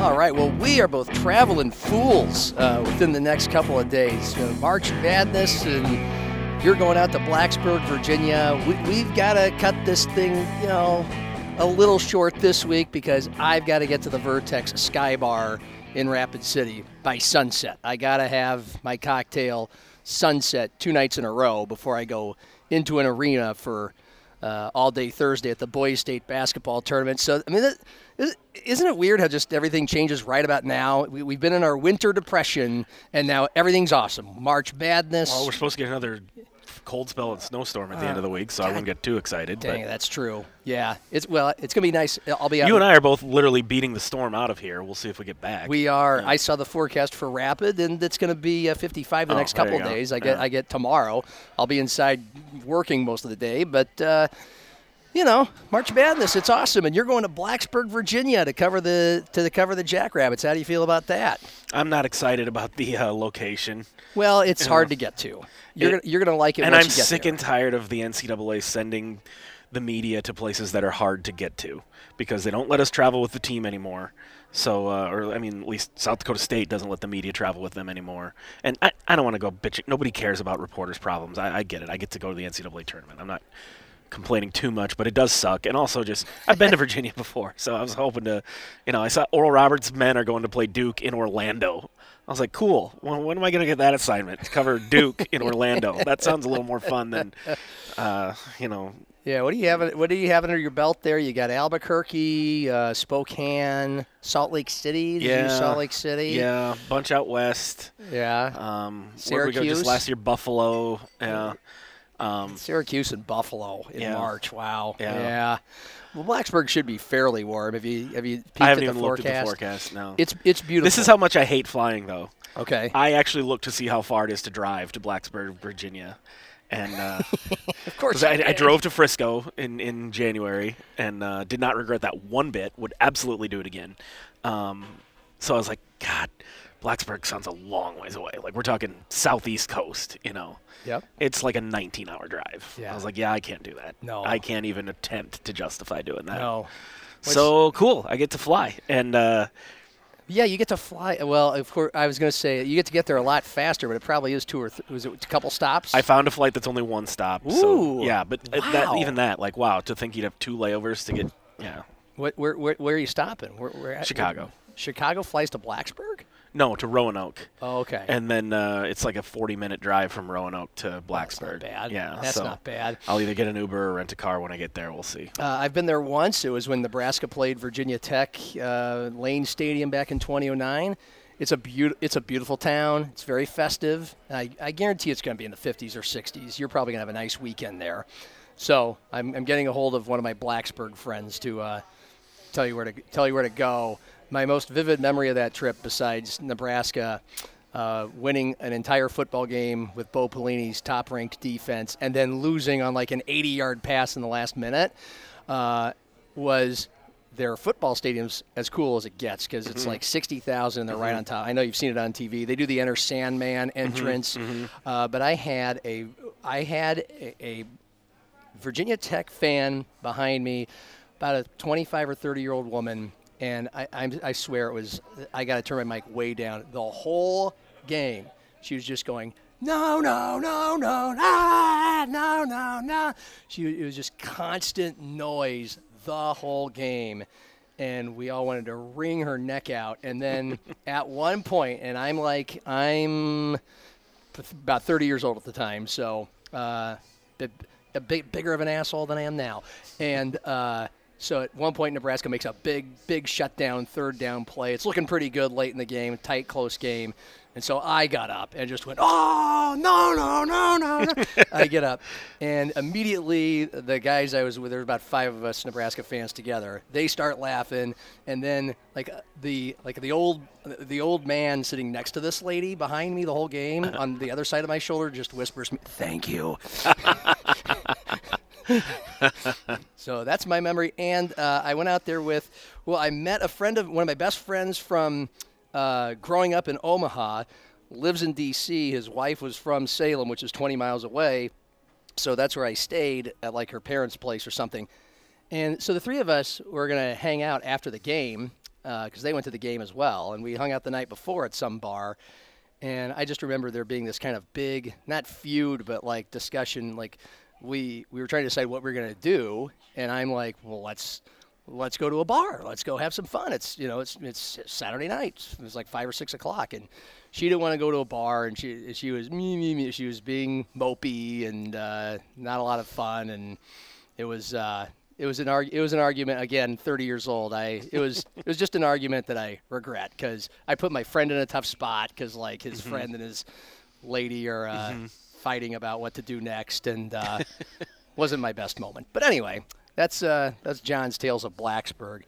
All right. Well, we are both traveling fools uh, within the next couple of days. Uh, March Madness, and you're going out to Blacksburg, Virginia. We, we've got to cut this thing, you know, a little short this week because I've got to get to the Vertex Sky Bar in Rapid City by sunset. I got to have my cocktail sunset two nights in a row before I go into an arena for uh, all day Thursday at the Boys State basketball tournament. So, I mean, isn't it weird how just everything changes right about now? We, have been in our winter depression, and now everything's awesome. March Madness. Well, we're supposed to get another cold spell and snowstorm at the uh, end of the week, so God, I wouldn't get too excited. Dang, that's true. Yeah, it's well, it's gonna be nice. I'll be. You and I are both literally beating the storm out of here. We'll see if we get back. We are. Yeah. I saw the forecast for Rapid, and it's gonna be uh, 55 the oh, next couple days. I get yeah. I get tomorrow. I'll be inside working most of the day, but. Uh, you know, March Madness, it's awesome, and you're going to Blacksburg, Virginia, to cover the to cover the Jackrabbits. How do you feel about that? I'm not excited about the uh, location. Well, it's you hard know, to get to. You're it, gonna, you're going to like it, and I'm sick there. and tired of the NCAA sending the media to places that are hard to get to because they don't let us travel with the team anymore. So, uh, or I mean, at least South Dakota State doesn't let the media travel with them anymore. And I, I don't want to go bitching. Nobody cares about reporters' problems. I, I get it. I get to go to the NCAA tournament. I'm not complaining too much, but it does suck. And also, just I've been to Virginia before, so I was hoping to, you know, I saw Oral Roberts' men are going to play Duke in Orlando. I was like, cool. When, when am I going to get that assignment? To cover Duke in Orlando. That sounds a little more fun than, uh, you know. Yeah. What do you have? What do you have under your belt there? You got Albuquerque, uh, Spokane, Salt Lake City. yeah. Salt Lake City. Yeah. Bunch out west. Yeah. Um, Syracuse. Where we go just last year, Buffalo. Yeah. Um, Syracuse and Buffalo in yeah. March. Wow. Yeah. yeah. Well, Blacksburg should be fairly warm. Have you have you peeked I haven't at even the looked forecast? at the forecast. No. It's it's beautiful. This is how much I hate flying, though. Okay. I actually looked to see how far it is to drive to Blacksburg, Virginia, and uh, of course I, I, drove to Frisco in in January and uh, did not regret that one bit. Would absolutely do it again. Um, so I was like, God, Blacksburg sounds a long ways away. Like we're talking southeast coast, you know. Yep. It's like a 19-hour drive. Yeah. I was like, yeah, I can't do that. No. I can't even attempt to justify doing that. No. so cool. I get to fly and. Uh, yeah, you get to fly. Well, of course, I was going to say you get to get there a lot faster, but it probably is two or th- was it a couple stops? I found a flight that's only one stop. Ooh, so, yeah, but wow. that, even that, like, wow, to think you'd have two layovers to get, yeah. What, where, where, where are you stopping? Where, where at? Chicago. Chicago flies to Blacksburg. No, to Roanoke. Oh, okay. And then uh, it's like a 40 minute drive from Roanoke to That's not Blacksburg. bad. Yeah, that's so not bad. I'll either get an Uber or rent a car when I get there. We'll see. Uh, I've been there once. It was when Nebraska played Virginia Tech, uh, Lane Stadium back in 2009. It's a beautiful. It's a beautiful town. It's very festive. I, I guarantee it's going to be in the 50s or 60s. You're probably going to have a nice weekend there. So I'm, I'm getting a hold of one of my Blacksburg friends to uh, tell you where to tell you where to go my most vivid memory of that trip, besides Nebraska uh, winning an entire football game with Bo Pelini's top-ranked defense, and then losing on like an 80-yard pass in the last minute, uh, was their football stadium's as cool as it gets because it's mm-hmm. like 60,000 and they're mm-hmm. right on top. I know you've seen it on TV. They do the Enter Sandman mm-hmm. entrance, mm-hmm. uh, but I had a I had a, a Virginia Tech fan behind me, about a 25 or 30 year old woman and I, I'm, i swear it was I got to turn my mic way down the whole game. She was just going no, no, no, no, no, no, no, no. She it was just constant noise the whole game. And we all wanted to wring her neck out. And then at one point, and I'm like, I'm about 30 years old at the time, so uh, a bit bigger of an asshole than I am now. And uh, So at one point, Nebraska makes a big, big shutdown, third down play. It's looking pretty good late in the game, tight, close game. And so I got up and just went, oh, no, no, no, no. no." I get up. And immediately, the guys I was with, there were about five of us Nebraska fans together, they start laughing. And then, like, uh, the like the old the old man sitting next to this lady behind me the whole game on the other side of my shoulder just whispers, thank you. So that's my memory. And uh, I went out there with, well, I met a friend of one of my best friends from uh, growing up in Omaha, lives in D.C. His wife was from Salem, which is 20 miles away. So that's where I stayed at like her parents' place or something. And so the three of us were going to hang out after the game because they went to the game as well. And we hung out the night before at some bar. And I just remember there being this kind of big, not feud, but like discussion. Like we we were trying to decide what we are going to do, and I'm like, well, let's let's go to a bar. Let's go have some fun. It's you know it's it's Saturday night. It was like five or six o'clock, and she didn't want to go to a bar, and she she was me me me. She was being mopey and uh, not a lot of fun, and it was. Uh, it was an arg- it was an argument again 30 years old i it was it was just an argument that i regret because i put my friend in a tough spot because like his friend and his lady are uh, fighting about what to do next and uh, wasn't my best moment. But anyway that's uh, that's john's tales of blacksburg.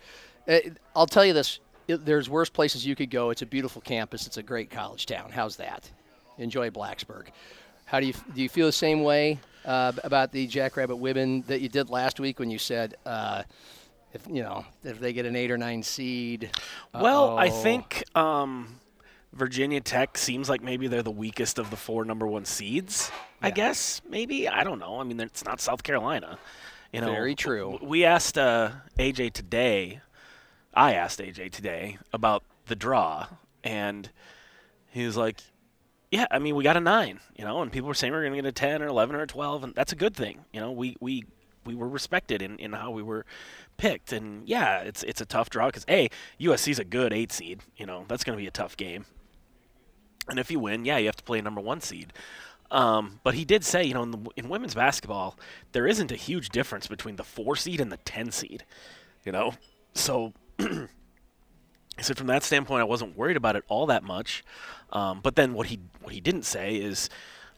Uh, i'll tell you this it, there's worse places you could go. It's a beautiful campus. It's a great college town. How's that? Enjoy blacksburg. How do you do you feel the same way uh, about the Jackrabbit women that you did last week when you said uh, if you know if they get an eight or nine seed? Well, I uh-oh. think um, Virginia Tech seems like maybe they're the weakest of the four number one seeds. I guess maybe I don't know. I mean, it's not South Carolina. You know, Very true. We asked uh, AJ today. I asked AJ today about the draw, and he was like, "Yeah, I mean, we got a nine, you know, and people were saying we are going to get a ten or eleven or a twelve, and that's a good thing. You know, we we we were respected in, in how we were picked, and yeah, it's it's a tough draw because a USC's a good eight seed, you know, that's going to be a tough game, and if you win, yeah, you have to play a number one seed." Um, but he did say, you know, in, the, in women's basketball, there isn't a huge difference between the four seed and the ten seed, you know. So I said from that standpoint, I wasn't worried about it all that much. Um, but then what he what he didn't say is,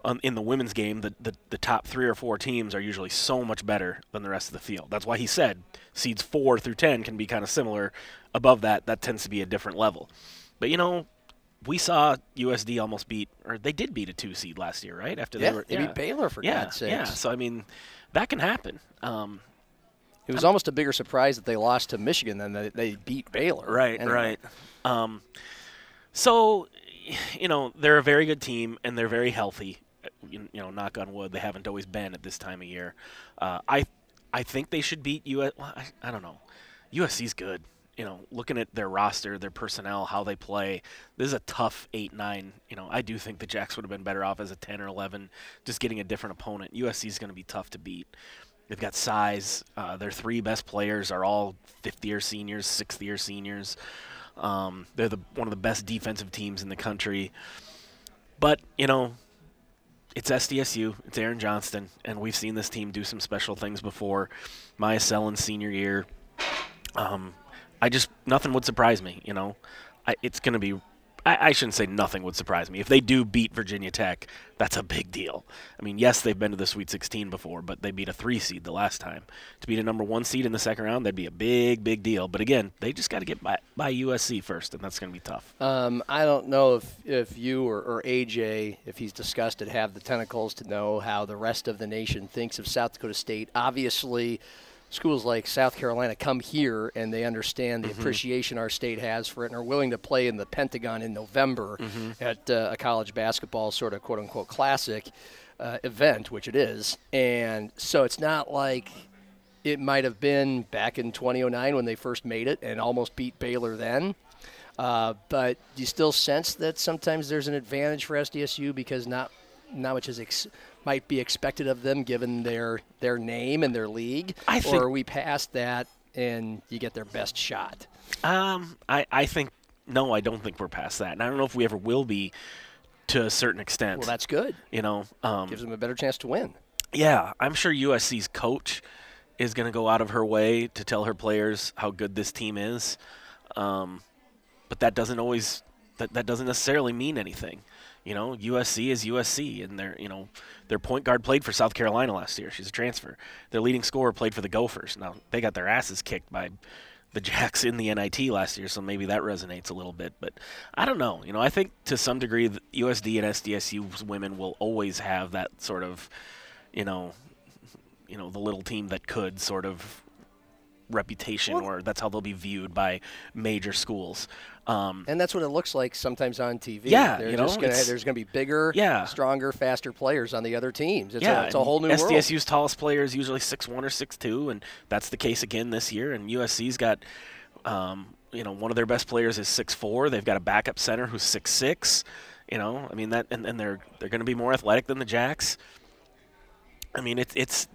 um, in the women's game, the, the the top three or four teams are usually so much better than the rest of the field. That's why he said seeds four through ten can be kind of similar. Above that, that tends to be a different level. But you know, we saw USD almost beat, or they did beat a two seed last year, right? After Yeah, they were they beat Baylor, for yeah, God's Yeah, sakes. so I mean, that can happen. Um, It was almost a bigger surprise that they lost to Michigan than that they beat Baylor. Right, right. Um, so, you know, they're a very good team and they're very healthy. You, you know, knock on wood, they haven't always been at this time of year. Uh, I, I think they should beat US. Well, I, I don't know. USC's good. You know, looking at their roster, their personnel, how they play, this is a tough eight nine. You know, I do think the Jacks would have been better off as a ten or eleven, just getting a different opponent. USC is going to be tough to beat. They've got size. Uh, their three best players are all fifth year seniors, sixth year seniors. Um, they're the one of the best defensive teams in the country. But you know, it's SDSU. It's Aaron Johnston, and we've seen this team do some special things before. Myah Selland's senior year. Um, I just nothing would surprise me. You know, I, it's going to be. I, I shouldn't say nothing would surprise me if they do beat Virginia Tech. That's a big deal. I mean, yes, they've been to the Sweet 16 before, but they beat a three seed the last time. To beat a number one seed in the second round, that'd be a big, big deal. But again, they just got to get by, by USC first, and that's going to be tough. Um, I don't know if, if you or, or AJ, if he's discussed it, have the tentacles to know how the rest of the nation thinks of South Dakota State. Obviously, schools like South Carolina come here and they understand the appreciation our state has for it and are willing to play in the Pentagon in November at uh, a college basketball sort of quote unquote classic uh, event, which it is. And so it's not like it might have been back in 2009 when they first made it and almost beat Baylor then. Uh, but do you still sense that sometimes there's an advantage for SDSU because not not much is ex- might be expected of them given their their name and their league, I think- or are we past that and you get their best shot? Um, I, I think no, I don't think we're past that, and I don't know if we ever will be, to a certain extent. Well, that's good. you know, um, Gives them a better chance to win. yeah, I'm sure USC's coach is going to go out of her way to tell her players how good this team is. Um, but that doesn't always that, that doesn't necessarily mean anything. You know, USC is USC, and their you know their point guard played for South Carolina last year. She's a transfer. Their leading scorer played for the Gophers. Now they got their asses kicked by the Jacks in the NIT last year, so maybe that resonates a little bit. But I don't know. You know, I think to some degree, USD and SDSU's women will always have that sort of, you know, you know, the little team that could sort of reputation, or that's how they'll be viewed by major schools. Um, And that's what it looks like sometimes on TV. Yeah, They're you know, gonna, there's going to be bigger, Yeah. stronger, faster players on the other teams. It's, yeah, a, it's a whole new world. SDSU's tallest player is usually six one or six two, and that's the case again this year. And USC's got, um, you know, one of their best players is six four. They've got a backup center who's six six. You know, I mean that, and, and they're they're going to be more athletic than the Jacks. I mean, it's it's,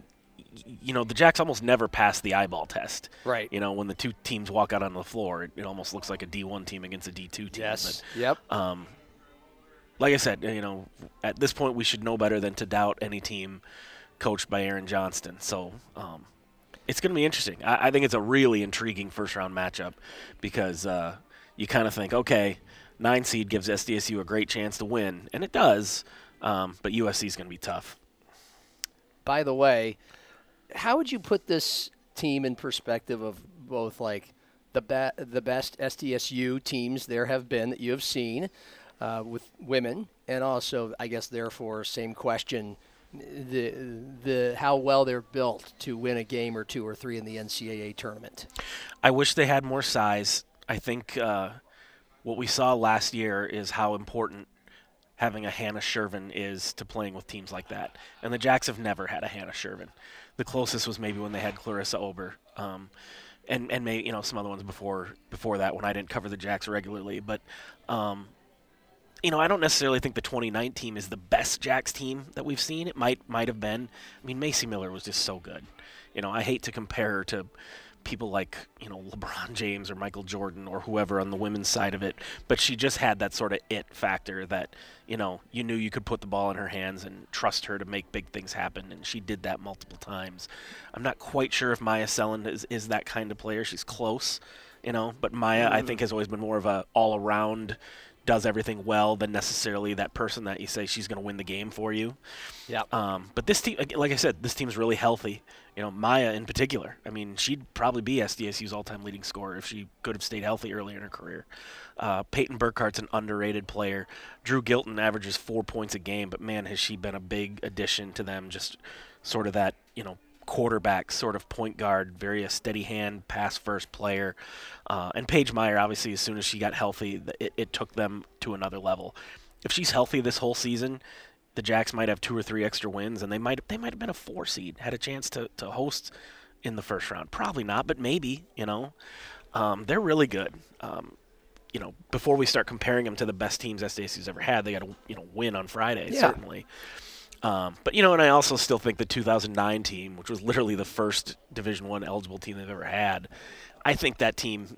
you know, the Jacks almost never pass the eyeball test. Right. You know, when the two teams walk out on the floor, it, it almost looks like a D one team against a D two team. Yes. But, Yep. um, like I said, you know, at this point we should know better than to doubt any team coached by Aaron Johnston. So um, it's going to be interesting. I, I think it's a really intriguing first round matchup because uh, you kind of think, okay, nine seed gives SDSU a great chance to win, and it does. Um, but USC is going to be tough. By the way, how would you put this team in perspective of both like the be- the best SDSU teams there have been that you have seen uh, with women, and also I guess therefore same question. The the how well they're built to win a game or two or three in the NCAA tournament. I wish they had more size. I think uh, what we saw last year is how important having a Hannah Sjerven is to playing with teams like that. And the Jacks have never had a Hannah Sjerven. The closest was maybe when they had Clarissa Ober, um, and and maybe you know some other ones before before that when I didn't cover the Jacks regularly. But um, you know, I don't necessarily think the 2019 team is the best Jacks team that we've seen. It might might have been. I mean, Macy Miller was just so good. You know, I hate to compare her to people like you know LeBron James or Michael Jordan or whoever on the women's side of it, but she just had that sort of it factor that you know you knew you could put the ball in her hands and trust her to make big things happen, and she did that multiple times. I'm not quite sure if Myah Selland is, is that kind of player. She's close, you know, but Myah I mm. think has always been more of a all around does everything well than necessarily that person that you say she's going to win the game for you. Yeah. Um, but this team, like I said, this team's really healthy. You know, Myah in particular. I mean, she'd probably be SDSU's all-time leading scorer if she could have stayed healthy earlier in her career. Uh, Paiton Burckhard's an underrated player. Dru Gylten averages four points a game, but man, has she been a big addition to them. Just sort of that, you know, quarterback sort of point guard, very a steady hand, pass first player. Uh, and Paige Meyer, obviously, as soon as she got healthy, it, it took them to another level. If she's healthy this whole season, the Jacks might have two or three extra wins, and they might they might have been a four seed, had a chance to, to host in the first round. Probably not, but maybe. You know, um, they're really good. Um, you know, before we start comparing them to the best teams SDSU's ever had, they got to you know win on Friday Yeah. certainly. Um, but you know, and I also still think the 2009 team, which was literally the first Division One eligible team they've ever had, I think that team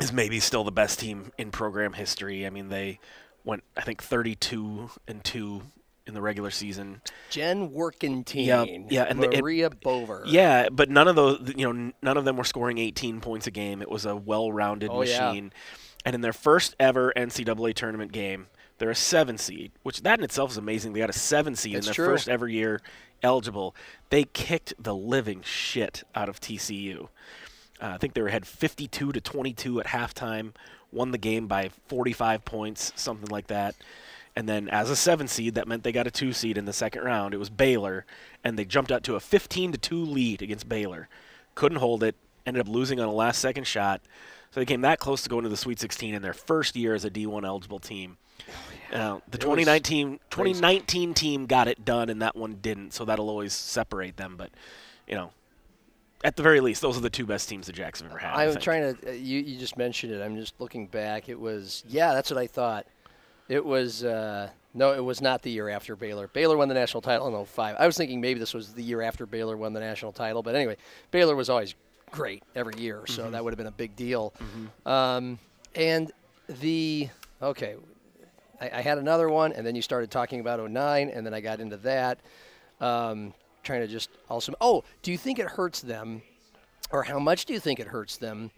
is maybe still the best team in program history. I mean, they went I think 32 and two in the regular season. Jen Warkenthien, Yeah, yeah, and the- it- Maria Boever. Yeah, but none of those, you know, none of them were scoring 18 points a game. It was a well-rounded Oh, yeah. And in their first ever NCAA tournament game, they're a seven seed, which that in itself is amazing. They got a seven seed That's in their true. first ever year eligible. They kicked the living shit out of TCU. Uh, I think they were had 52 to 22 at halftime, won the game by 45 points, something like that. And then as a seven seed, that meant they got a two seed in the second round. It was Baylor, and they jumped out to a 15 to two lead against Baylor. Couldn't hold it. Ended up losing on a last second shot. So they came that close to going to the Sweet 16 in their first year as a D1 eligible team. Uh, the It 2019 2019 team got it done, and that one didn't. So that'll always separate them. But you know, at the very least, those are the two best teams the Jacks have ever had. I I'm think. trying to. Uh, you you just mentioned it. I'm just looking back. It was yeah, that's what I thought. It was uh, no, it was not the year after Baylor. Baylor won the national title in 05. I was thinking maybe this was the year after Baylor won the national title, but anyway, Baylor was always great every year, so Mm-hmm. that would have been a big deal. Um, and the okay, I, I had another one, and then you started talking about 09, and then I got into that. Um, trying to just also. Oh, do you think it hurts them, or how much do you think it hurts them?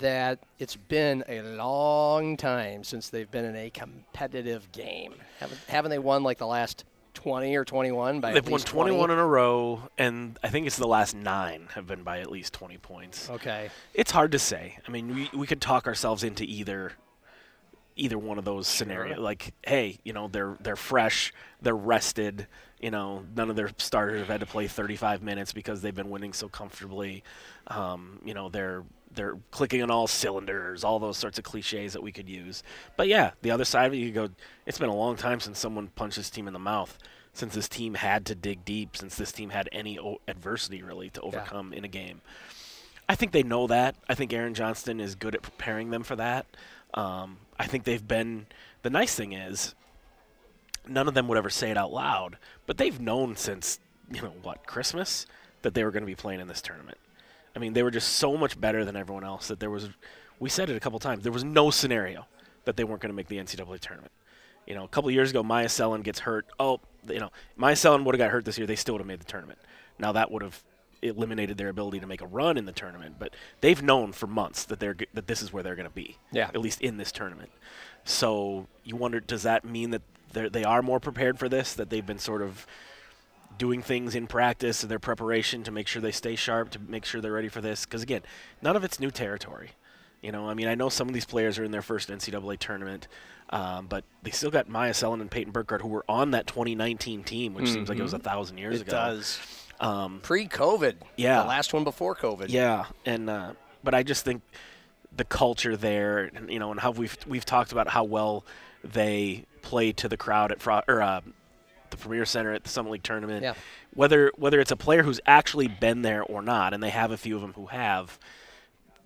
That it's been a long time since they've been in a competitive game. Haven't, haven't they won like the last 20 or 21 by They've won least 20? 21 in a row, and I think it's the last nine have been by at least 20 points. Okay. It's hard to say. I mean, we, we could talk ourselves into either either one of those scenarios. Like, hey, you know, they're they're fresh, they're rested. You know, none of their starters have had to play 35 minutes because they've been winning so comfortably. Um, you know, they're they're clicking on all cylinders, all those sorts of cliches that we could use. But yeah, the other side of it, you go, it's been a long time since someone punched this team in the mouth. Since this team had to dig deep, since this team had any o- adversity really to overcome in a game. I think they know that. I think Aaron Johnston is good at preparing them for that. Um, I think they've been. The nice thing is, none of them would ever say it out loud, but they've known since you know what Christmas that they were going to be playing in this tournament. I mean, they were just so much better than everyone else that there was. We said it a couple times. There was no scenario that they weren't going to make the NCAA tournament. You know, a couple years ago, Myah Selland gets hurt. Oh, you know, Myah Selland would have got hurt this year. They still would have made the tournament. Now that would have eliminated their ability to make a run in the tournament. But they've known for months that they're that this is where they're going to be. Yeah. At least in this tournament. So you wonder, does that mean that they are more prepared for this? That they've been sort of doing things in practice and their preparation to make sure they stay sharp, to make sure they're ready for this? Because again, none of it's new territory. You know, I mean, I know some of these players are in their first NCAA tournament, um, but they still got Myah Selland and Paiton Burckhard who were on that 2019 team, which seems like it was a thousand years It ago. It does. Um, Pre-COVID. Yeah. The last one before COVID. yeah, and uh, but I just think the culture there, and you know, and how we've we've talked about how well they play to the crowd at Fro- or uh, the Premier Center at the Summit League tournament. Yeah. Whether whether it's a player who's actually been there or not, and they have a few of them who have,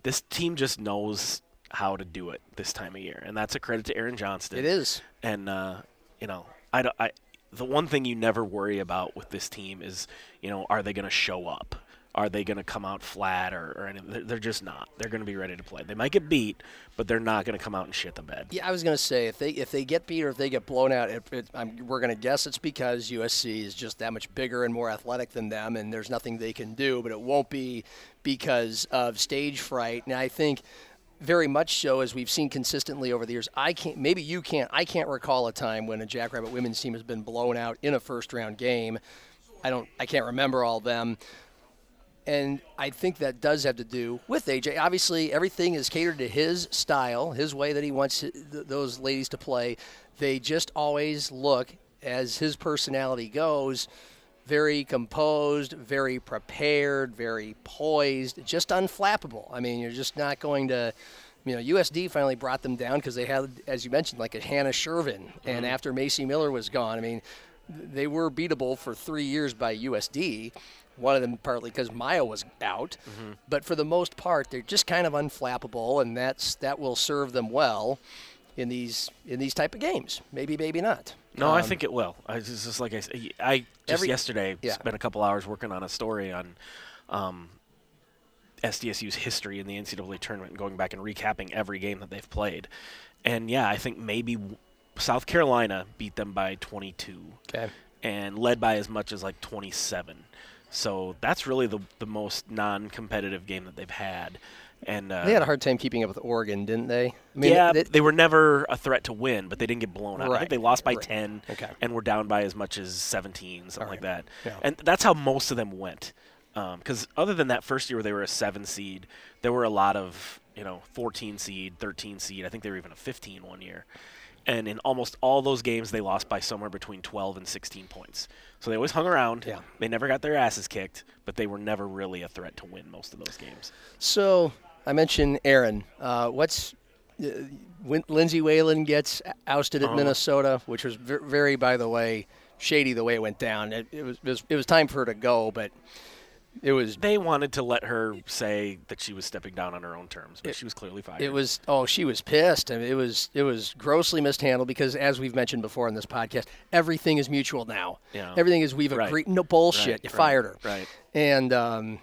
this team just knows how to do it this time of year, and that's a credit to Aaron Johnston. It is. And uh, you know, I, don't- I the one thing you never worry about with this team is, you know, are they going to show up? Are they going to come out flat or, or anything? They're- just not. They're going to be ready to play. They might get beat, but they're not going to come out and shit the bed. Yeah, I was going to say if they if they get beat or if they get blown out, it, it, we're going to guess it's because USC is just that much bigger and more athletic than them, and there's nothing they can do. But it won't be because of stage fright. And I think very much so, as we've seen consistently over the years. I can't. Maybe you can't. I can't recall a time when a Jackrabbit women's team has been blown out in a first round game. I don't. I can't remember all of them. And I think that does have to do with AJ. Obviously, everything is catered to his style, his way that he wants those ladies to play. They just always look, as his personality goes, very composed, very prepared, very poised, just unflappable. I mean, you're just not going to. You know, USD finally brought them down because they had, as you mentioned, like a Hannah Sjerven. And mm-hmm. after Macy Miller was gone, I mean, they were beatable for three years by USD. One of them partly because Myah was out, mm-hmm. but for the most part, they're just kind of unflappable, and that's that will serve them well in these in these type of games. Maybe, maybe not. No, I Um, think it will. I just, just like I I just Every- yesterday yeah. spent a couple hours working on a story on um, SDSU's history in the NCAA tournament, and going back and recapping every game that they've played. And yeah, I think maybe w- South Carolina beat them by 22, Okay. and led by as much as like 27. So that's really the the most non-competitive game that they've had. And uh, They had a hard time keeping up with Oregon, didn't they? I yeah, they- they, were never a threat to win, but they didn't get blown out. I Right, think they lost by right. 10 Okay. and were down by as much as 17, something like that. Yeah. And that's how most of them went. Because other than that first year where they were a seven seed, there were a lot of, you know, 14 seed, 13 seed. I think they were even a 15 one year. And in almost all those games, they lost by somewhere between 12 and 16 points. So they always hung around. Yeah. They never got their asses kicked, but they were never really a threat to win most of those games. So I mentioned Aaron. Uh, what's uh, when Lindsay Whalen gets ousted Uh-huh. at Minnesota, which was ver- very, by the way, shady the way it went down. It, it, was, it was it was time for her to go, but it was They wanted to let her say that she was stepping down on her own terms, but she was clearly fired. It was oh, she was pissed. I mean, it was it was grossly mishandled because, as we've mentioned before in this podcast, everything is mutual now. Yeah. Everything is we've Right. agreed. No bullshit. Right, you right, fired her. right. And um,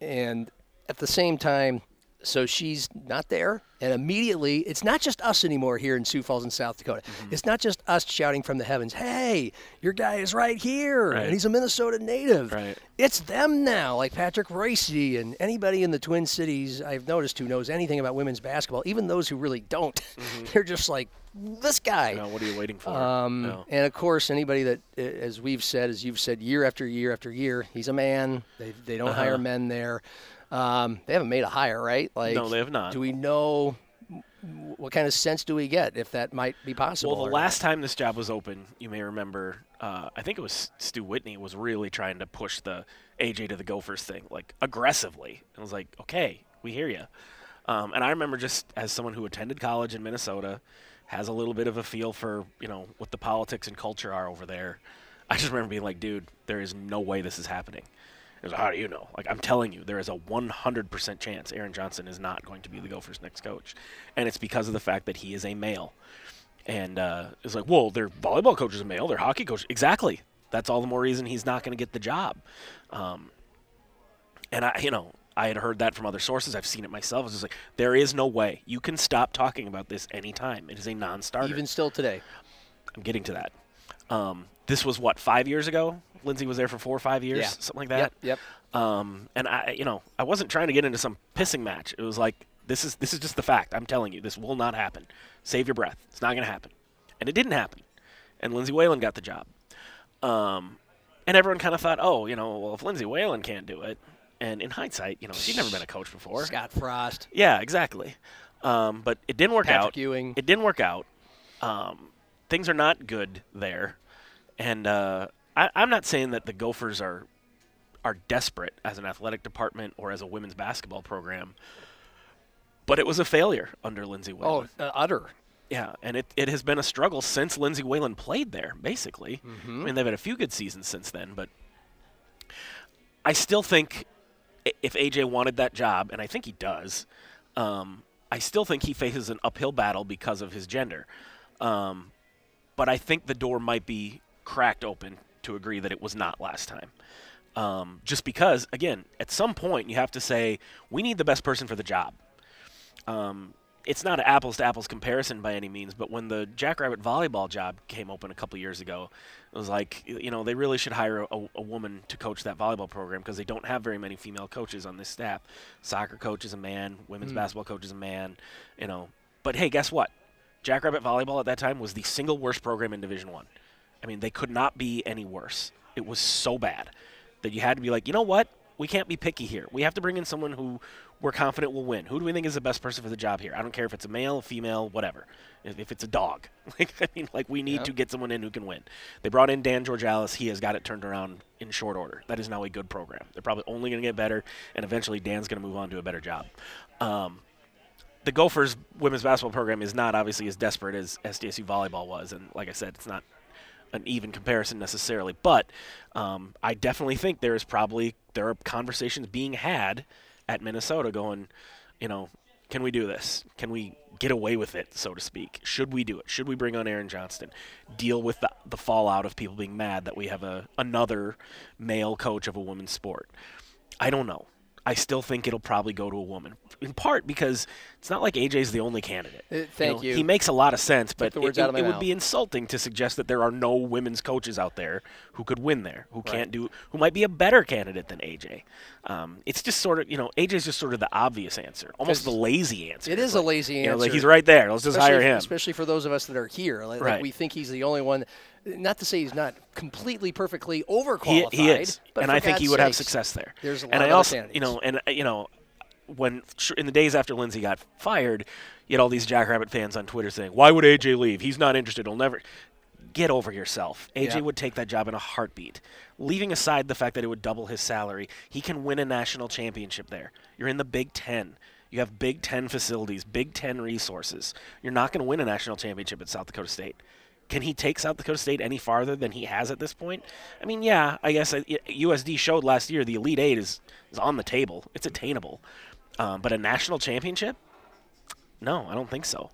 and at the same time, so she's not there, and immediately it's not just us anymore here in Sioux Falls in South Dakota. Mm-hmm. It's not just us shouting from the heavens, "Hey, your guy is right here, Right. and he's a Minnesota native." Right. It's them now, like Patrick Royce and anybody in the Twin Cities I've noticed who knows anything about women's basketball, even those who really don't. They're just like this guy. What are you waiting for? Um, No. And of course, anybody that, as we've said, as you've said, year after year after year, he's a man. They, they don't Uh-huh. hire men there. Um, they haven't made a hire, right? Like, No, they have not. Do we know what kind of sense do we get if that might be possible? Well, the last time this job was open, you may remember, uh, I think it was Stu Whitney was really trying to push the AJ to the Gophers thing, like aggressively. And I was like, okay, we hear you. Um, and I remember just as someone who attended college in Minnesota, has a little bit of a feel for you know what the politics and culture are over there. I just remember being like, dude, there is no way this is happening. He was like, how do you know? Like, I'm telling you, there is a 100% chance Aaron Johnston is not going to be the Gophers' next coach. And it's because of the fact that he is a male. And uh, it's like, well, their volleyball coach is a male, their hockey coach. Exactly. That's all the more reason he's not going to get the job. Um, and I, you know, I had heard that from other sources. I've seen it myself. It's just like, there is no way. You can stop talking about this anytime. It is a non starter. even still today. I'm getting to that. Um, this was what five years ago. Lindsay was there for four or five years, Yeah. something like that. Yep. Yep. Um, and I, you know, I wasn't trying to get into some pissing match. It was like this is this is just the fact. I'm telling you, this will not happen. Save your breath. It's not going to happen, and it didn't happen. And Lindsay Whalen got the job. Um, and everyone kind of thought, oh, you know, well, if Lindsay Whalen can't do it, and in hindsight, you know, she'd never been a coach before. Scott Frost. Yeah, exactly. Um, but it didn't work Patrick out. Ewing. It didn't work out. Um, things are not good there, and uh, I, I'm not saying that the Gophers are are desperate as an athletic department or as a women's basketball program, but it was a failure under Lindsay Oh, Whalen. uh, utter. Yeah, and it, it has been a struggle since Lindsay Whalen played there, basically. I mean, they've had a few good seasons since then, but I still think if AJ wanted that job, and I think he does, um, I still think he faces an uphill battle because of his gender. Um, but I think the door might be cracked open to agree that it was not last time. Um, just because, again, at some point you have to say, we need the best person for the job um, it's not an apples to apples comparison by any means, but when the Jackrabbit volleyball job came open a couple years ago, it was like, you know, they really should hire a, a woman to coach that volleyball program because they don't have very many female coaches on this staff. Soccer coach is a man, women's basketball coach is a man, you know. But hey, guess what? Jackrabbit volleyball at that time was the single worst program in Division One. I. mean, they could not be any worse. It was so bad that you had to be like, you know what? We can't be picky here. We have to bring in someone who we're confident will win. Who do we think is the best person for the job here? I don't care if it's a male, female, whatever. If, if it's a dog, like I mean, like we need to get someone in who can win. They brought in Dan Georgalis. He has got it turned around in short order. That is now a good program. They're probably only going to get better, and eventually Dan's going to move on to a better job. Um, the Gophers women's basketball program is not obviously as desperate as SDSU volleyball was, and like I said, it's not an even comparison necessarily. But um, I definitely think there is probably there are conversations being had at Minnesota going, you know, can we do this? Can we get away with it, so to speak? Should we do it? Should we bring on Aaron Johnston? Deal with the, the fallout of people being mad that we have a another male coach of a women's sport. I don't know. I still think it'll probably go to a woman, in part because it's not like AJ's the only candidate. Uh, thank know, you. He makes a lot of sense, but it, it- out of my it would mouth. be insulting to suggest that there are no women's coaches out there who could win there, who can't do, who might be a better candidate than AJ. Um, it's just sort of, you know, AJ's just sort of the obvious answer, almost the lazy answer. It's is a like, lazy you know, answer. like he's right there. Let's just especially, hire him. Especially for those of us that are here. Like, like we think he's the only one. Not to say he's not completely perfectly overqualified. he is, but and I think he God's would have success there. there's a lot and I also, you know, and uh, you know, when in the days after Lindsay got fired, you had all these Jackrabbit fans on Twitter saying, "Why would AJ leave? He's not interested. He'll never." Get over yourself. AJ Yeah. would take that job in a heartbeat. Leaving aside the fact that it would double his salary, he can win a national championship there. You're in the Big Ten. You have Big Ten facilities, Big Ten resources. You're not going to win a national championship at South Dakota State. Can he take South Dakota State any farther than he has at this point? I mean, yeah, I guess uh, USD showed last year the Elite Eight is, is on the table. It's attainable. Um, but a national championship? No, I don't think so.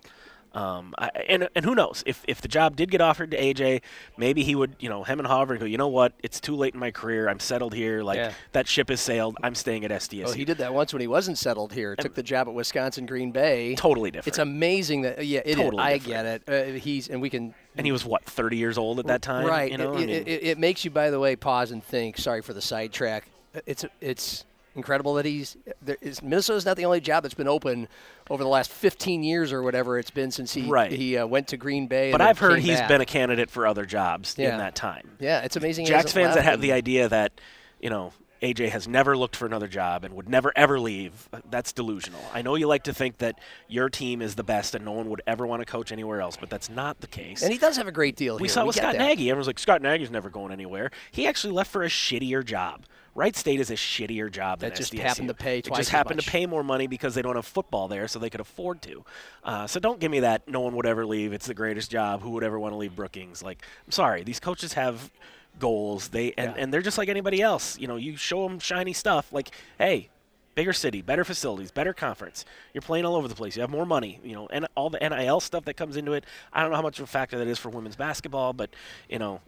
Um, I, and and who knows if if the job did get offered to AJ, maybe he would you know hem and haw and go, you know what, it's too late in my career. I'm settled here. Like Yeah. that ship has sailed. I'm staying at SDSU. Well, he did that once when he wasn't settled here. Took the job at Wisconsin Green Bay. Totally different. It's amazing that yeah, it is. Totally I get it. Uh, he's and we can and he was what 30 years old at that time. Right. You know, it, I mean, it, it, it makes you, by the way, pause and think. Sorry for the sidetrack. It's it's incredible that he's there is Minnesota's not the only job that's been open over the last 15 years or whatever it's been since he Right. he uh, went to Green Bay. but I've heard he's back. been a candidate for other jobs Yeah. in that time. yeah. It's amazing. Jacks fans that have the idea that you know AJ has never looked for another job and would never ever leave. That's delusional. I know you like to think that your team is the best and no one would ever want to coach anywhere else, but that's not the case. and he does have a great deal. we here. saw it with Scott that. Nagy. Everyone's like, Scott Nagy's never going anywhere. He actually left for a shittier job. Wright State is a shittier job than That just SDSU. happened to pay Twice It just happened much. to pay more money because they don't have football there, so they could afford to. Uh, so don't give me that. No one would ever leave. It's the greatest job. Who would ever want to leave Brookings? Like, I'm sorry. These coaches have goals. They and, Yeah. and they're just like anybody else. You know, you show them shiny stuff. Like, hey. Bigger city, better facilities, better conference. You're playing all over the place. You have more money, you know, and all the NIL stuff that comes into it. I don't know how much of a factor that is for women's basketball, but you know,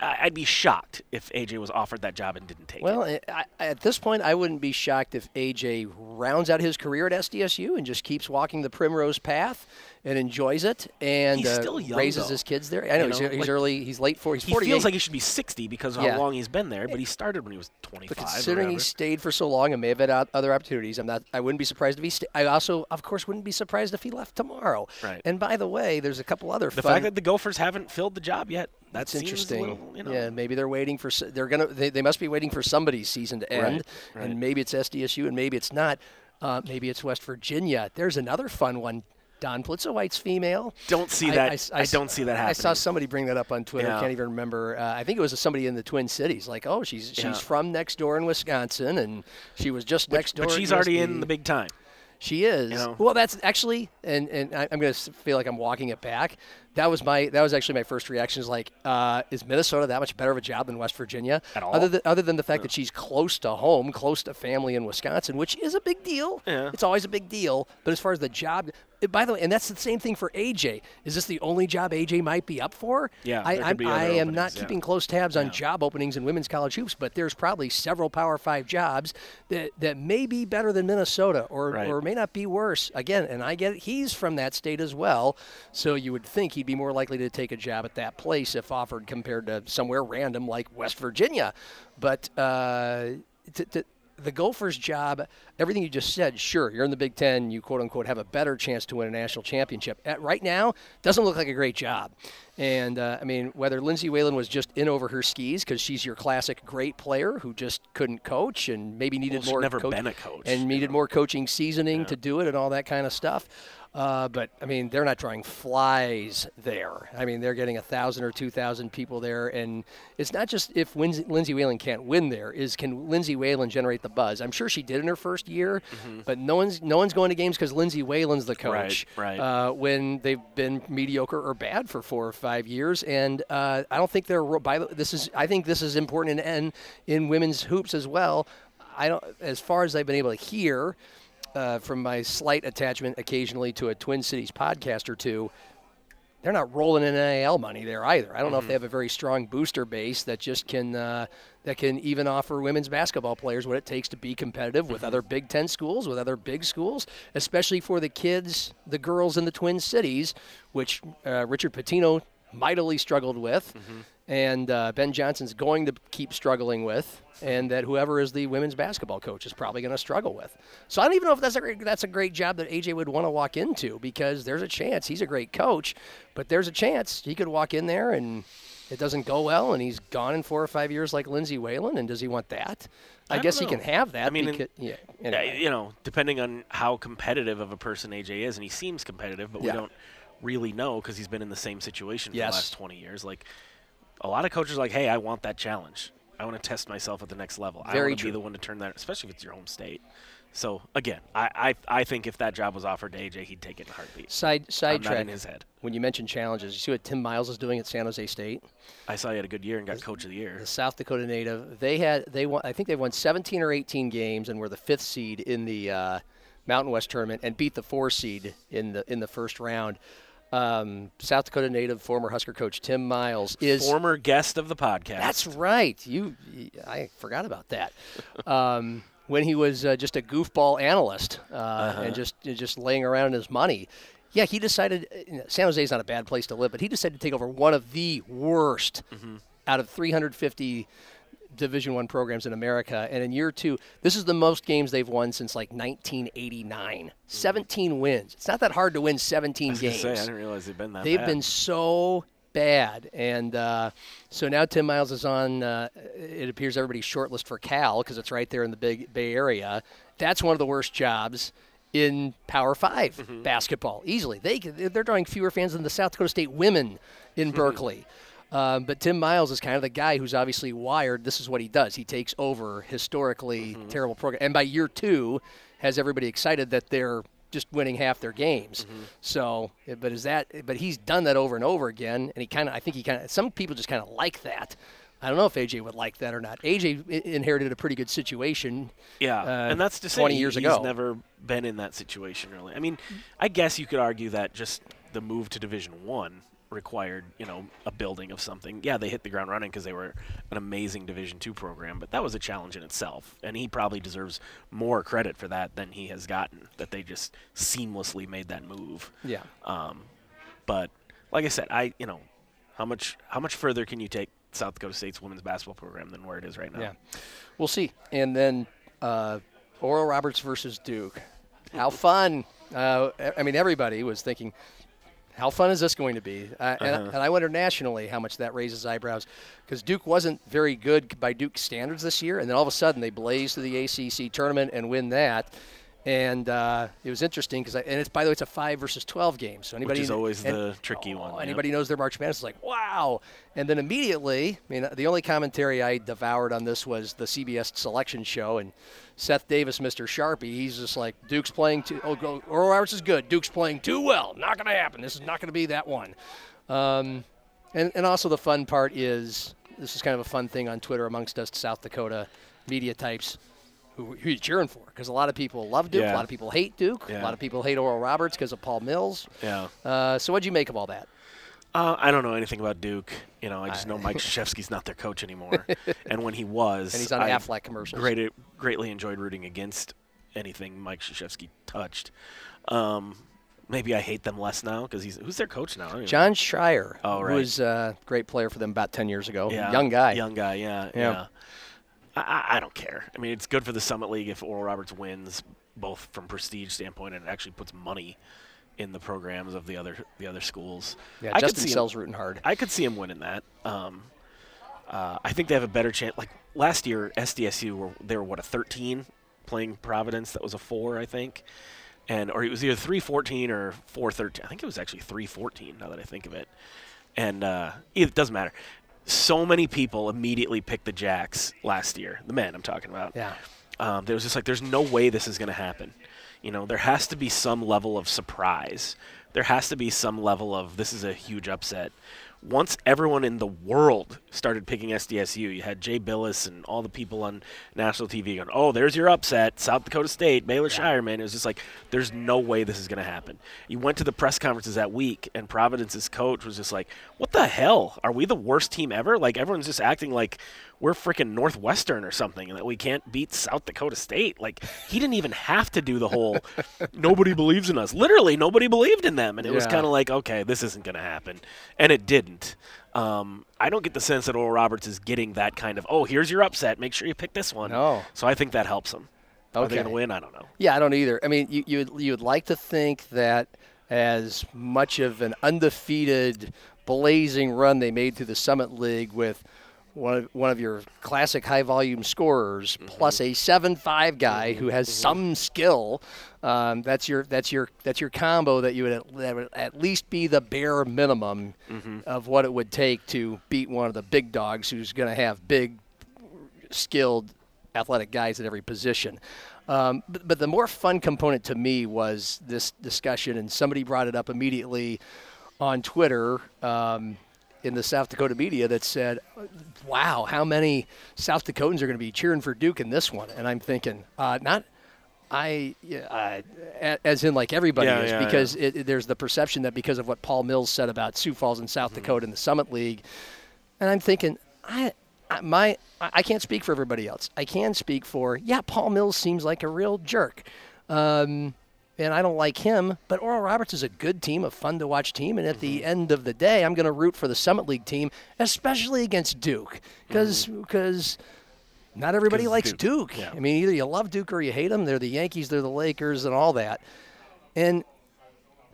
I'd be shocked if AJ was offered that job and didn't take Well, it. I- at this point, I wouldn't be shocked if AJ rounds out his career at SDSU and just keeps walking the primrose path and enjoys it and He's uh, still young, raises though. his kids there. I know, You he's, know, he's like- early. He's late for. He's He feels like he should be 60 because of Yeah. how long he's been there, but he started when he was 25. But considering he stayed for so long and may have had other opportunities, I'm not. I wouldn't be surprised if he. Sta- I also, of course, wouldn't be surprised if he left tomorrow. Right. And by the way, there's a couple other. the fact that the Gophers haven't filled the job yet that's interesting. Little, you know, Yeah, maybe they're waiting for. They're gonna. They, they must be waiting for somebody's season to end, right. and maybe it's SDSU, and maybe it's not. Uh, maybe it's West Virginia. There's another fun one. Dawn Plitzuweit's female. Don't see I- that. I, don't see that happening. I saw somebody bring that up on Twitter. I Yeah. can't even remember. Uh, I think it was somebody in the Twin Cities. Like, oh, she's she's Yeah. from next door in Wisconsin, and she was just next door. but she's already in the big time. She is. know? Well, that's actually, and and I, I'm going to feel like I'm walking it back. That was my that was actually my first reaction. Is like, uh, is Minnesota that much better of a job than West Virginia? At all? Other than other than the fact that she's close to home, close to family in Wisconsin, which is a big deal. Yeah. It's always a big deal. But as far as the job, eh, by the way, and that's the same thing for AJ. Is this the only job AJ might be up for? Yeah, I, I'm, I am not yeah. keeping close tabs on job openings in women's college hoops, but there's probably several Power Five jobs that, that may be better than Minnesota or, Right. or may not be worse. Again, and I get it, he's from that state as well, so you would think he'd be more likely to take a job at that place if offered compared to somewhere random like West Virginia. But uh, to, to, the Gophers' job, everything you just said, sure, you're in the Big Ten, you quote unquote have a better chance to win a national championship. At, right now, doesn't look like a great job. And uh, I mean, whether Lindsay Whalen was just in over her skis because she's your classic great player who just couldn't coach and maybe needed Well, more never coach- been a coach, and needed more coaching seasoning to do it and all that kind of stuff. Uh, but I mean, they're not drawing flies there. I mean, they're getting a thousand or two thousand people there, and it's not just if Lindsay, Lindsay Whalen can't win there. Is can Lindsay Whalen generate the buzz? I'm sure she did in her first year, but no one's no one's going to games because Lindsay Whalen's the coach. Mm-hmm. Right, right. Uh, when they've been mediocre or bad for four or five years, and uh, I don't think they're. By the, this is I think this is important in in, in women's hoops as well. I don't, as far as I've been able to hear uh, from my slight attachment occasionally to a Twin Cities podcast or two, they're not rolling in NIL money there either. I don't know if they have a very strong booster base that just can uh, that can even offer women's basketball players what it takes to be competitive with other Big Ten schools, with other big schools, especially for the kids, the girls in the Twin Cities, which uh, Richard Pitino mightily struggled with, and uh, Ben Johnson's going to keep struggling with, and that whoever is the women's basketball coach is probably going to struggle with. So I don't even know if that's a great, that's a great job that AJ would want to walk into because there's a chance he's a great coach, but there's a chance he could walk in there and it doesn't go well and he's gone in four or five years like Lindsay Whalen. And does he want that? I, I guess he can have that. I mean, because, yeah. Yeah, Anyway. you know, depending on how competitive of a person AJ is, and he seems competitive, but Yeah. we don't really know because he's been in the same situation for Yes. the last 20 years. Like, a lot of coaches are like, hey, I want that challenge. I want to test myself at the next level. I Very want to be the one to turn that, especially if it's your home state. So again, I, I I think if that job was offered to AJ, he'd take it in a heartbeat. Side I'm not in his head. When you mentioned challenges, you see what Tim Miles is doing at San Jose State. I saw he had a good year and got coach of the year. the South Dakota native. They had they won. I think they won 17 or 18 games and were the fifth seed in the uh, Mountain West tournament and beat the four seed in the in the first round. Um, South Dakota native, former Husker coach Tim Miles is Former guest of the podcast. That's right. You, I forgot about that. Um, when he was uh, just a goofball analyst uh, Uh-huh. and just just laying around in his money. Yeah, he decided you know, San Jose is not a bad place to live, but he decided to take over one of the worst Mm-hmm. out of 350 Division One programs in America. And in year two, this is the most games they've won since like 1989. 17 wins. It's not that hard to win 17 Mm-hmm. I games. say, I didn't realize they'd been that They've bad. been so bad, and uh, so now Tim Miles is on. Uh, it appears everybody's shortlist for Cal because it's right there in the Big Bay Area. That's one of the worst jobs in Power 5 Mm-hmm. basketball. Easily, they they're drawing fewer fans than the South Dakota State women in Berkeley. Um, but Tim Miles is kind of the guy who's obviously wired. This is what he does. He takes over historically Mm-hmm. terrible program, and by year two, has everybody excited that they're just winning half their games. Mm-hmm. So, eh, but is that? But he's done that over and over again, and he kind of. I think he kind of. Some people just kind of like that. I don't know if AJ would like that or not. AJ inherited a pretty good situation. Yeah, uh, and that's to say 20 years he's ago. never been in that situation really. I mean, I guess you could argue that just the move to Division One required, you know, a building of something. Yeah, they hit the ground running because they were an amazing Division Two program, but that was a challenge in itself, and he probably deserves more credit for that than he has gotten. That they just seamlessly made that move. Yeah. Um, but like I said, I you know, how much how much further can you take South Dakota State's women's basketball program than where it is right now? Yeah, we'll see. And then uh, Oral Roberts versus Duke. How fun! Uh, I mean, everybody was thinking, how fun is this going to be? Uh, and, Uh-huh. and I wonder nationally how much that raises eyebrows, because Duke wasn't very good by Duke standards this year, and then all of a sudden they blaze to the ACC tournament and win that. And uh, it was interesting because, and it's by the way, it's a five versus twelve game. So anybody is always and- the tricky one, oh, yep. Anybody knows their March Madness is like, wow. And then immediately, I mean, the only commentary I devoured on this was the CBS selection show, and Seth Davis, Mr. Sharpie, he's just like, Duke's playing too. Oh, go, Oral Roberts is good. Duke's playing too well. Not going to happen. This is not going to be that one. Um, and and also the fun part is this is kind of a fun thing on Twitter amongst us South Dakota media types. Who, who cheering for? Because a lot of people love Duke, a lot of people hate Duke, a lot of people hate Oral Roberts because of Paul Mills. Yeah. Uh, so what'd you make of all that? Uh, I don't know anything about Duke. You know, I just know Mike Krzyzewski's not their coach anymore. and when he was, And he's on I Aflac commercials. Great, greatly enjoyed rooting against anything Mike Krzyzewski touched. Um, maybe I hate them less now because he's who's their coach now? I don't even Jon Scheyer, Oh, right. who was a great player for them about 10 years ago. yeah, Young guy. Young guy. Yeah. Yeah. Yeah. I, I, don't care. I mean, it's good for the Summit League if Oral Roberts wins, both from prestige standpoint and it actually puts money in the programs of the other the other schools. Yeah, I could Justin see him- Sells rooting hard. I could see him winning that. Um, uh, I think they have a better chance. Like last year, SDSU were they were what a 13 playing Providence. That was a four, I think, and or it was either 314 or 413. I think it was actually 314. Now that I think of it, and uh, it doesn't matter. So many people immediately picked the Jacks last year. The men I'm talking about. Yeah. Um, there was just like, there's no way this is going to happen. You know, there has to be some level of surprise. There has to be some level of this is a huge upset. Once everyone in the world started picking SDSU, you had Jay Bilas and all the people on national TV going, "Oh, there's your upset, South Dakota State, Baylor Scheierman." Man, it was just like, there's no way this is going to happen. You went to the press conferences that week, and Providence's coach was just like, "What the hell? Are we the worst team ever?" Like everyone's just acting like we're freaking Northwestern or something, and that we can't beat South Dakota State. Like he didn't even have to do the whole nobody believes in us. Literally, nobody believed in them, and it was kind of like, okay, this isn't going to happen, and it didn't. Um, I don't get the sense that Oral Roberts is getting that kind of oh, here's your upset. Make sure you pick this one. No. So I think that helps them. Are they going to win? I don't know. Yeah, I don't either. I mean, you you you would like to think that as much of an undefeated, blazing run they made through the Summit League with one of, one of your classic high volume scorers plus a seven five guy who has some skill. Um, that's your that's your that's your combo that you would at, that would at least be the bare minimum of what it would take to beat one of the big dogs who's going to have big skilled athletic guys at every position. Um, but, but the more fun component to me was this discussion, and somebody brought it up immediately on Twitter um, in the South Dakota media that said, "Wow, how many South Dakotans are going to be cheering for Duke in this one?" And I'm thinking, uh, not I, yeah, a- as in like everybody Yeah, is, yeah, because It, it- there's the perception that because of what Paul Mills said about Sioux Falls and Mm-hmm. South Dakota in the Summit League, and I'm thinking, I, I my, I I can't speak for everybody else. I can speak for, yeah, Paul Mills seems like a real jerk. Um, and I don't like him, but Oral Roberts is a good team, a fun to watch team. And at the Mm-hmm. end of the day, I'm going to root for the Summit League team, especially against Duke, because because not everybody likes Mm-hmm. Duke, Duke. yeah. I mean, either you love Duke or you hate them. They're the Yankees, they're the Lakers, and all that. And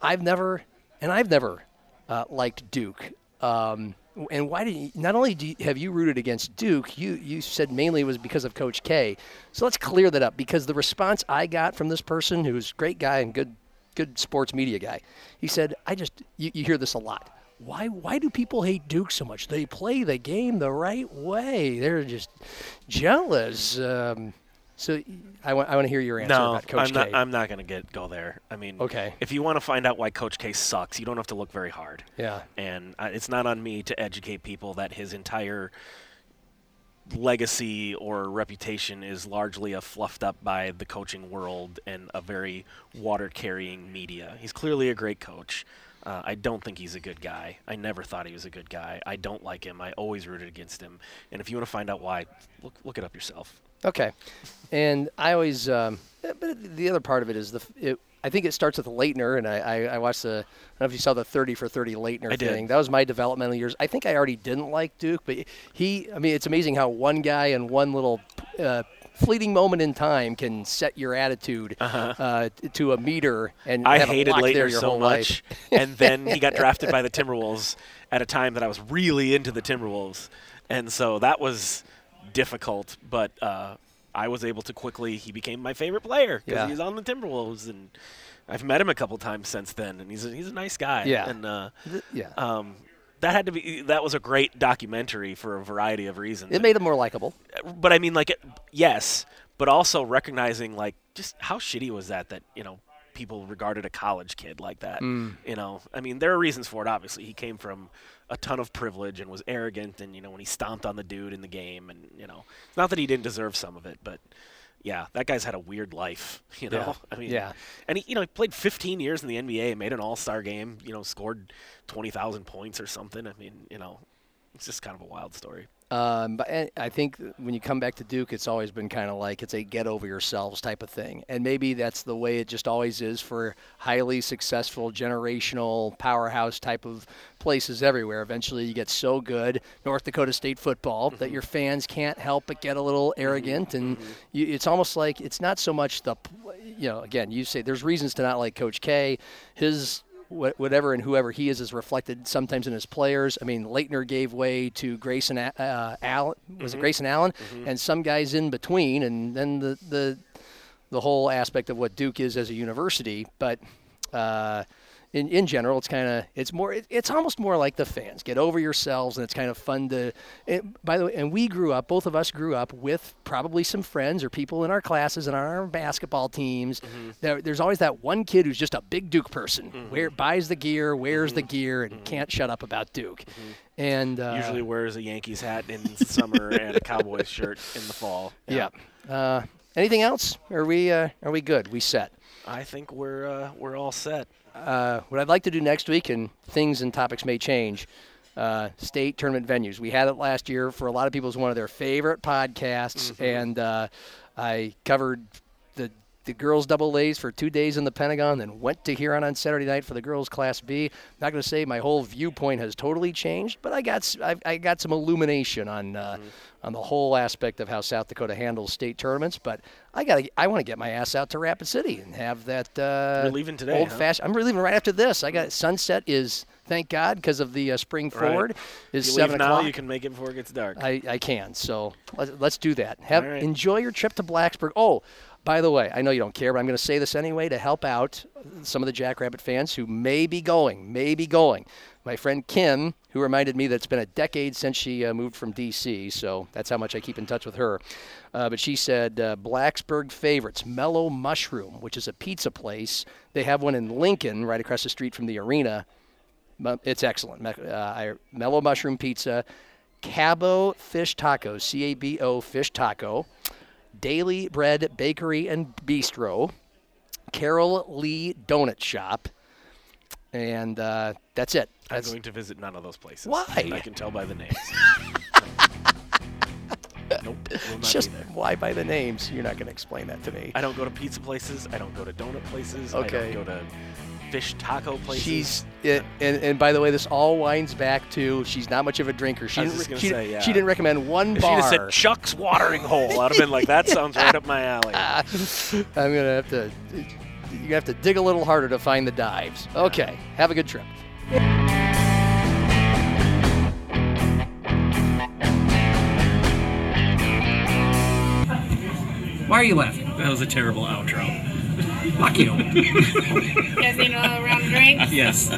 I've never, and I've never uh, liked Duke. Um, and why did you, not only you, have you rooted against Duke, you you said mainly it was because of Coach K. So let's clear that up because the response I got from this person, who's a great guy and good good sports media guy, he said, "I just you, you hear this a lot." Why, why do people hate Duke so much? They play the game the right way. They're just jealous. Um, so I want, I want to hear your answer No, about Coach I'm not. K. I'm not going to get go there. I mean, Okay. If you want to find out why Coach K sucks, you don't have to look very hard. Yeah. And uh, it's not on me to educate people that his entire legacy or reputation is largely a fluffed up by the coaching world and a very water carrying media. He's clearly a great coach. Uh, I don't think he's a good guy. I never thought he was a good guy. I don't like him. I always rooted against him. And if you want to find out why, look look it up yourself. Okay, and I always, um, but the other part of it is the. It, I think it starts with Laettner, and I, I, I watched the. I don't know if you saw the thirty for thirty Laettner I did. That was my developmental years. I think I already didn't like Duke, but he. I mean, it's amazing how one guy and one little. Uh, Fleeting moment in time can set your attitude uh, t- to a meter, and I hated Laettner so much, and then he got drafted by the Timberwolves at a time that I was really into the Timberwolves, and so that was difficult. But uh, I was able to quickly. He became my favorite player because Yeah. he's on the Timberwolves, and I've met him a couple times since then, and he's a, he's a nice guy. Yeah. and uh, yeah, um, that had to be that was a great documentary for a variety of reasons. it made him more likable. but I mean, like, it, yes, but also recognizing like just how shitty was that that you know people regarded a college kid like that. Mm. You know, I mean, there are reasons for it. Obviously, he came from a ton of privilege and was arrogant, and you know, when he stomped on the dude in the game, and you know, not that he didn't deserve some of it, but. Yeah, that guy's had a weird life, you know. Yeah. I mean, Yeah. and he, you know, he played 15 years in the NBA, made an All-Star game, you know, scored 20,000 points or something. I mean, you know, it's just kind of a wild story. Um, but eh, I think when you come back to Duke, it's always been kind of like it's a get over yourselves type of thing. And maybe that's the way it just always is for highly successful, generational, powerhouse type of places everywhere. Eventually, you get so good, North Dakota State football, that mm-hmm. your fans can't help but get a little mm-hmm. arrogant. And mm-hmm. you, it's almost like it's not so much the, you know, again, you say there's reasons to not like Coach K. His whatever and whoever he is is reflected sometimes in his players. I mean, Laettner gave way to Grayson uh, Allen. Was it Grayson Allen? And some guys in between, and then the the the whole aspect of what Duke is as a university. But uh, in in general, it's kind of it's more it, it's almost more like the fans get over yourselves, and it's kind of fun to. It, by the way, and we grew up, both of us grew up with probably some friends or people in our classes and on our basketball teams. There, there's always that one kid who's just a big Duke person, wear, buys the gear, wears the gear, and can't shut up about Duke. And uh, Usually wears a Yankees hat in summer and a Cowboys shirt in the fall. yeah. Uh, anything else? Are we uh, are we good? We set. I think we're uh, we're all set. Uh, what I'd like to do next week, and things and topics may change. Uh, state tournament venues. We had it last year for a lot of people. Was one of their favorite podcasts, and uh, I covered the girls double A's for two days in the Pentagon, then went to Huron on Saturday night for the girls Class B. Not going to say my whole viewpoint has totally changed, but I got s- I, I got some illumination on uh, on the whole aspect of how South Dakota handles state tournaments. But I got I want to get my ass out to Rapid City and have that uh, You're leaving today, old huh? fashioned. I'm leaving right after this. I got sunset is thank God because of the uh, spring Right. forward is you seven leave now, o'clock. you can make it before it gets dark. I, I can. So let's, let's do that. Have right. enjoy your trip to Blacksburg. Oh, by the way, I know you don't care, but I'm going to say this anyway to help out some of the Jackrabbit fans who may be going, may be going. My friend Kim, who reminded me that it's been a decade since she uh, moved from D.C., so that's how much I keep in touch with her. Uh, but she said uh, Blacksburg favorites, Mellow Mushroom, which is a pizza place. They have one in Lincoln, right across the street from the arena. It's excellent. Uh, mellow mushroom pizza, Cabo fish tacos, C A B O fish taco. Daily Bread Bakery and Bistro, Carol Lee Donut Shop, and uh, that's it. I'm That's going to visit none of those places. Why? I can tell by the names. nope. Just why by the names. You're not going to explain that to me. I don't go to pizza places. I don't go to donut places. Okay. I don't go to fish taco places. She's it, and and by the way, this all winds back to she's not much of a drinker. She I was didn't just re- gonna she, say, yeah. she didn't recommend one If bar. she'd have said Chuck's watering hole, I'd have been like, that sounds right up my alley. I'm gonna have to. You have to dig a little harder to find the dives. Okay, have a good trip. Why are you laughing? That was a terrible outro. Fuck you. Guys need another round of drinks? Yes.